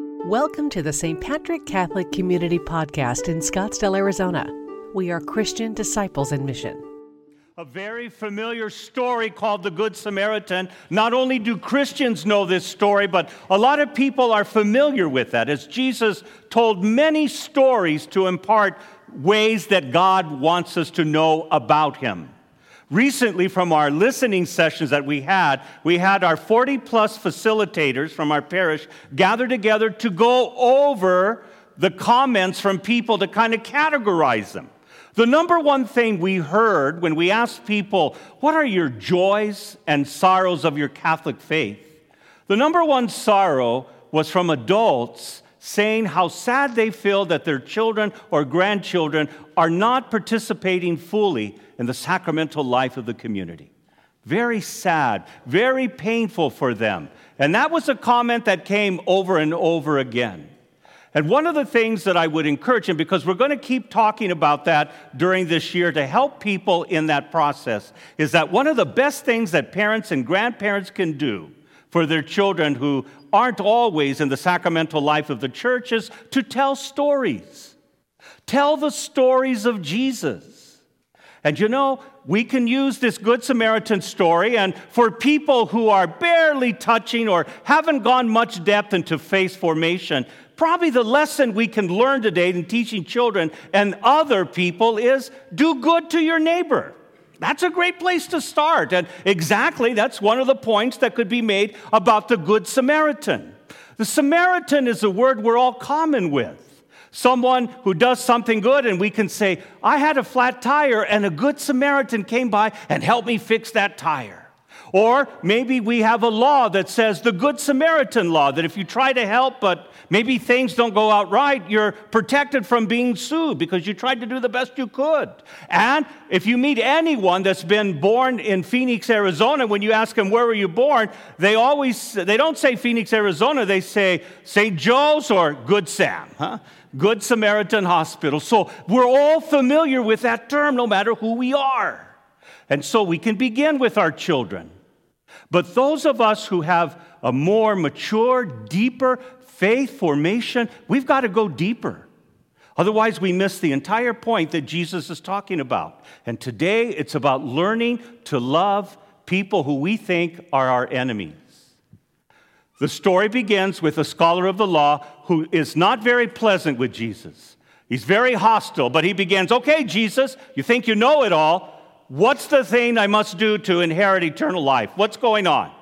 Welcome to the St. Patrick Catholic Community Podcast in Scottsdale, Arizona. We are Christian disciples in mission. A very familiar story called the Good Samaritan. Not only do Christians know this story, but a lot of people are familiar with that, as Jesus told many stories to impart ways that God wants us to know about Him. Recently, from our listening sessions that we had, we had our 40 plus facilitators from our parish gather together to go over the comments from people to kind of categorize them. The number one thing we heard when we asked people, What are your joys and sorrows of your Catholic faith? The number one sorrow was from adults saying how sad they feel that their children or grandchildren are not participating fully in the sacramental life of the community. Very sad, very painful for them. And that was a comment that came over and over again. And one of the things that I would encourage, and because we're going to keep talking about that during this year to help people in that process, is that one of the best things that parents and grandparents can do for their children who aren't always in the sacramental life of the churches to tell stories. Tell the stories of Jesus. And you know, we can use this Good Samaritan story, and for people who are barely touching or haven't gone much depth into faith formation, probably the lesson we can learn today in teaching children and other people is do good to your neighbor. That's a great place to start. And exactly, that's one of the points that could be made about the Good Samaritan. The Samaritan is a word we're all common with. Someone who does something good, and we can say, I had a flat tire, and a good Samaritan came by and helped me fix that tire. Or maybe we have a law that says the Good Samaritan law that if you try to help, but maybe things don't go out right, you're protected from being sued because you tried to do the best you could. And if you meet anyone that's been born in Phoenix, Arizona, when you ask them, Where were you born? they always, they don't say Phoenix, Arizona, they say St. Joe's or Good Sam. Huh? Good Samaritan Hospital. So we're all familiar with that term, no matter who we are. And so we can begin with our children. But those of us who have a more mature, deeper faith formation, we've got to go deeper. Otherwise, we miss the entire point that Jesus is talking about. And today, it's about learning to love people who we think are our enemies. The story begins with a scholar of the law who is not very pleasant with Jesus. He's very hostile, but he begins, Okay, Jesus, you think you know it all. What's the thing I must do to inherit eternal life? What's going on?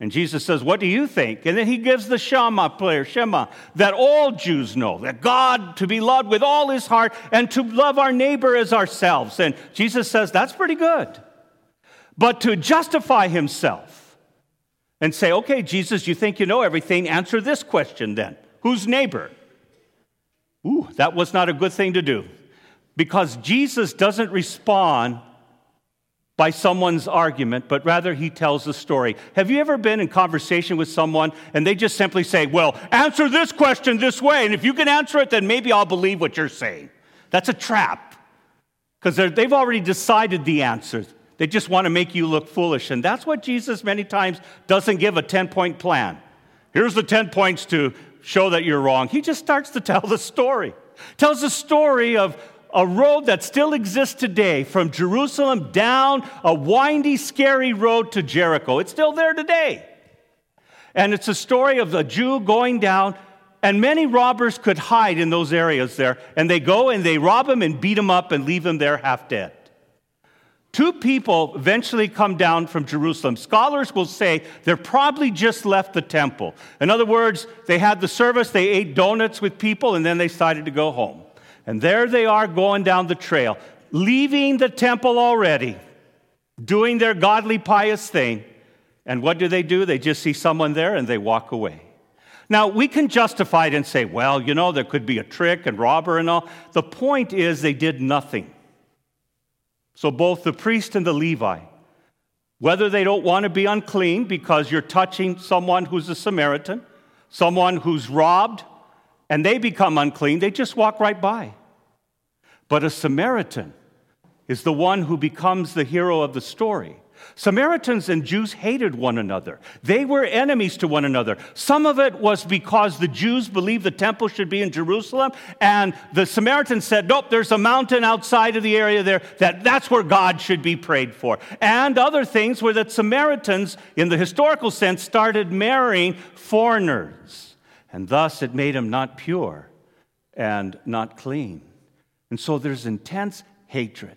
And Jesus says, What do you think? And then he gives the Shema prayer, Shema, that all Jews know, that God to be loved with all his heart and to love our neighbor as ourselves. And Jesus says, That's pretty good. But to justify himself, and say, okay, Jesus, you think you know everything. Answer this question then Who's neighbor? Ooh, that was not a good thing to do because Jesus doesn't respond by someone's argument, but rather he tells the story. Have you ever been in conversation with someone and they just simply say, Well, answer this question this way, and if you can answer it, then maybe I'll believe what you're saying? That's a trap because they've already decided the answer. They just want to make you look foolish. And that's what Jesus many times doesn't give a 10 point plan. Here's the 10 points to show that you're wrong. He just starts to tell the story. Tells the story of a road that still exists today from Jerusalem down a windy, scary road to Jericho. It's still there today. And it's a story of a Jew going down, and many robbers could hide in those areas there. And they go and they rob him and beat him up and leave him there half dead. Two people eventually come down from Jerusalem. Scholars will say they're probably just left the temple. In other words, they had the service, they ate donuts with people, and then they decided to go home. And there they are going down the trail, leaving the temple already, doing their godly, pious thing. And what do they do? They just see someone there and they walk away. Now, we can justify it and say, well, you know, there could be a trick and robber and all. The point is, they did nothing. So both the priest and the Levi, whether they don't want to be unclean because you're touching someone who's a Samaritan, someone who's robbed, and they become unclean, they just walk right by. But a Samaritan is the one who becomes the hero of the story. Samaritans and Jews hated one another. They were enemies to one another. Some of it was because the Jews believed the temple should be in Jerusalem, and the Samaritans said, Nope, there's a mountain outside of the area there that that's where God should be prayed for. And other things were that Samaritans, in the historical sense, started marrying foreigners, and thus it made him not pure and not clean. And so there's intense hatred.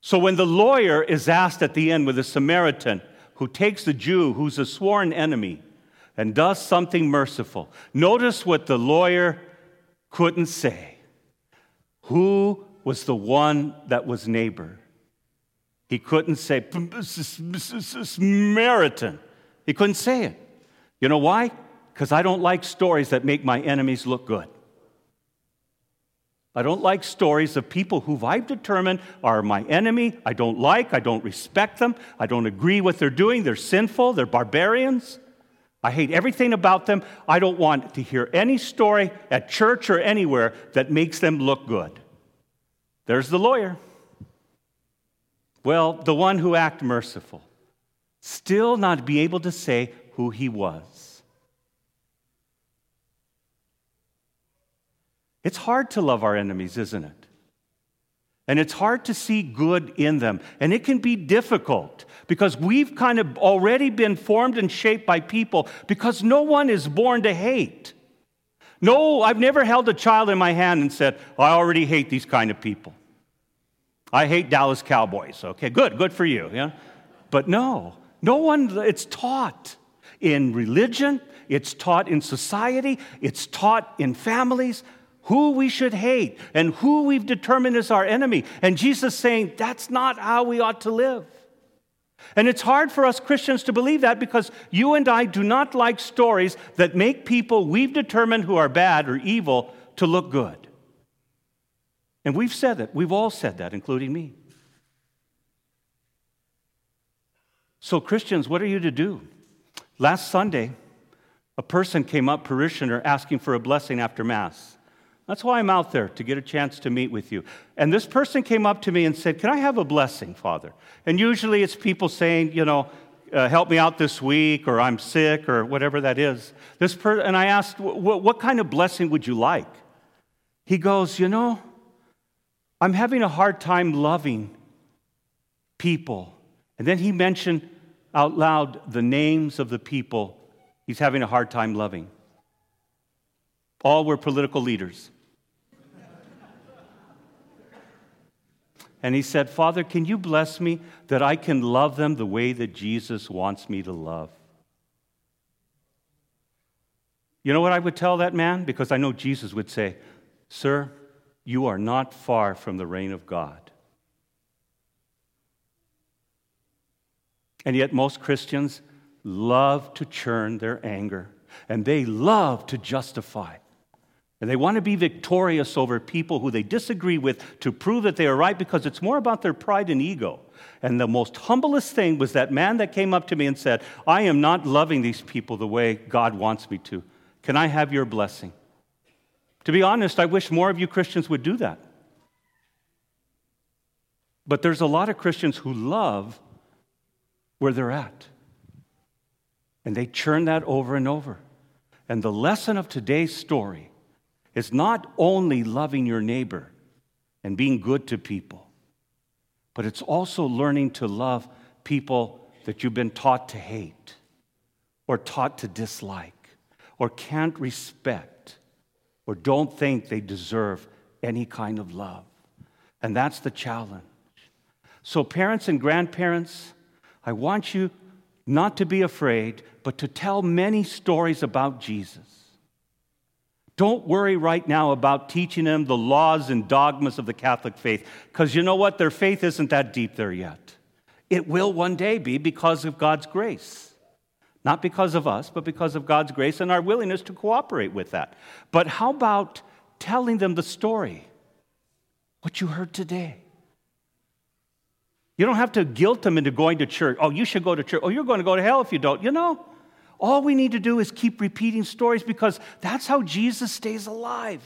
So when the lawyer is asked at the end with a Samaritan who takes the Jew who's a sworn enemy and does something merciful, notice what the lawyer couldn't say. Who was the one that was neighbor? He couldn't say Samaritan. He couldn't say it. You know why? Because I don't like stories that make my enemies look good. I don't like stories of people who I've determined are my enemy. I don't like, I don't respect them, I don't agree with what they're doing. They're sinful, they're barbarians. I hate everything about them. I don't want to hear any story at church or anywhere that makes them look good. There's the lawyer. Well, the one who acted merciful, still not be able to say who he was. It's hard to love our enemies, isn't it? And it's hard to see good in them. And it can be difficult because we've kind of already been formed and shaped by people because no one is born to hate. No, I've never held a child in my hand and said, I already hate these kind of people. I hate Dallas Cowboys. Okay, good, good for you. Yeah? But no, no one, it's taught in religion, it's taught in society, it's taught in families who we should hate and who we've determined is our enemy. And Jesus saying that's not how we ought to live. And it's hard for us Christians to believe that because you and I do not like stories that make people we've determined who are bad or evil to look good. And we've said that. We've all said that, including me. So, Christians, what are you to do? Last Sunday, a person came up, parishioner, asking for a blessing after Mass. That's why I'm out there, to get a chance to meet with you. And this person came up to me and said, Can I have a blessing, Father? And usually it's people saying, you know, uh, help me out this week, or I'm sick, or whatever that is. This per- and I asked, What kind of blessing would you like? He goes, You know, I'm having a hard time loving people. And then he mentioned out loud the names of the people he's having a hard time loving. All were political leaders. And he said, Father, can you bless me that I can love them the way that Jesus wants me to love? You know what I would tell that man? Because I know Jesus would say, Sir, you are not far from the reign of God. And yet, most Christians love to churn their anger and they love to justify. And they want to be victorious over people who they disagree with to prove that they are right because it's more about their pride and ego. And the most humblest thing was that man that came up to me and said, I am not loving these people the way God wants me to. Can I have your blessing? To be honest, I wish more of you Christians would do that. But there's a lot of Christians who love where they're at. And they churn that over and over. And the lesson of today's story is not only loving your neighbor and being good to people, but it's also learning to love people that you've been taught to hate or taught to dislike or can't respect or don't think they deserve any kind of love. And that's the challenge. So, parents and grandparents, I want you not to be afraid, but to tell many stories about Jesus. Don't worry right now about teaching them the laws and dogmas of the Catholic faith, because you know what? Their faith isn't that deep there yet. It will one day be because of God's grace. Not because of us, but because of God's grace and our willingness to cooperate with that. But how about telling them the story? What you heard today. You don't have to guilt them into going to church. Oh, you should go to church. Oh, you're going to go to hell if you don't. You know, all we need to do is keep repeating stories because that's how Jesus stays alive.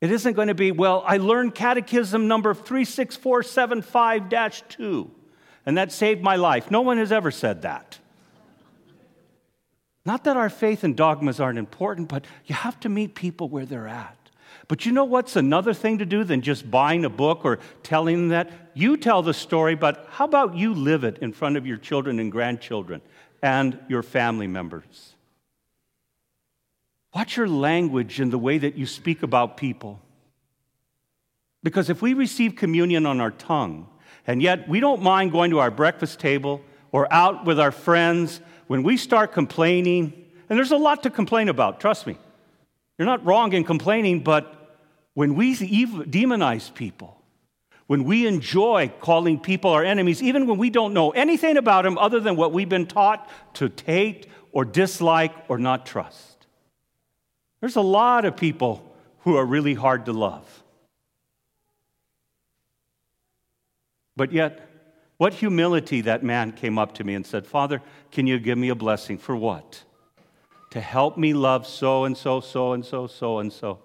It isn't going to be, well, I learned catechism number 36475 2, and that saved my life. No one has ever said that. Not that our faith and dogmas aren't important, but you have to meet people where they're at. But you know what's another thing to do than just buying a book or telling that? You tell the story, but how about you live it in front of your children and grandchildren and your family members? Watch your language and the way that you speak about people. Because if we receive communion on our tongue, and yet we don't mind going to our breakfast table or out with our friends, when we start complaining, and there's a lot to complain about, trust me. You're not wrong in complaining, but when we demonize people, when we enjoy calling people our enemies, even when we don't know anything about them other than what we've been taught to hate or dislike or not trust, there's a lot of people who are really hard to love. But yet, what humility that man came up to me and said, Father, can you give me a blessing? For what? To help me love so and so, so and so, so and so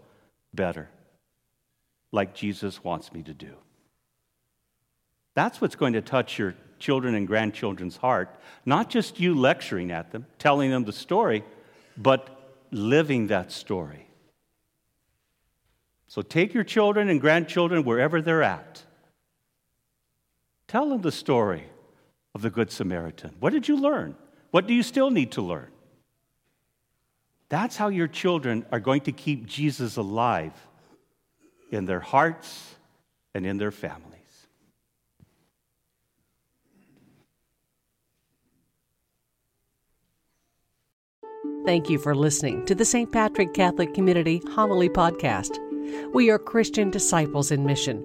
better, like Jesus wants me to do. That's what's going to touch your children and grandchildren's heart, not just you lecturing at them, telling them the story, but living that story. So take your children and grandchildren wherever they're at. Tell them the story of the Good Samaritan. What did you learn? What do you still need to learn? That's how your children are going to keep Jesus alive in their hearts and in their families. Thank you for listening to the St. Patrick Catholic Community Homily Podcast. We are Christian disciples in mission